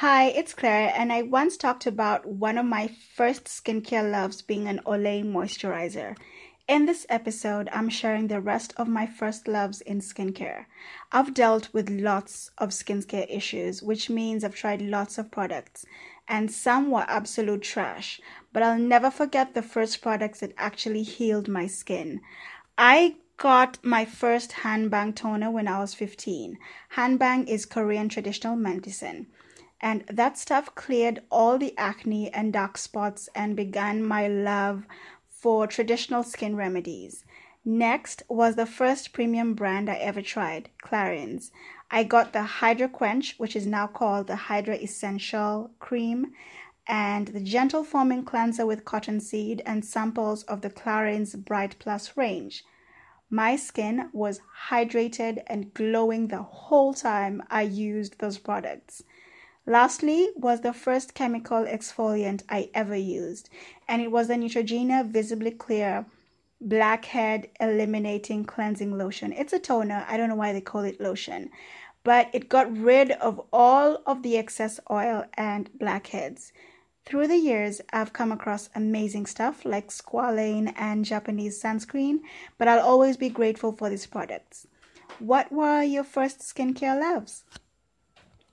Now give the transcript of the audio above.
Hi, it's Claire, and I once talked about one of my first skincare loves being an Olay moisturizer. In this episode, I'm sharing the rest of my first loves in skincare. I've dealt with lots of skincare issues, which means I've tried lots of products, and some were absolute trash, but I'll never forget the first products that actually healed my skin. I got my first hanbang toner when I was 15. Hanbang is Korean traditional medicine and that stuff cleared all the acne and dark spots and began my love for traditional skin remedies. Next was the first premium brand I ever tried, Clarins. I got the Hydra Quench, which is now called the Hydra Essential Cream, and the Gentle Foaming Cleanser with cottonseed and samples of the Clarins Bright Plus range. My skin was hydrated and glowing the whole time I used those products. Lastly was the first chemical exfoliant I ever used, and it was the Neutrogena Visibly Clear Blackhead Eliminating Cleansing Lotion. It's a toner. I don't know why they call it lotion, but it got rid of all of the excess oil and blackheads. Through the years, I've come across amazing stuff like squalane and Japanese sunscreen, but I'll always be grateful for these products. What were your first skincare loves?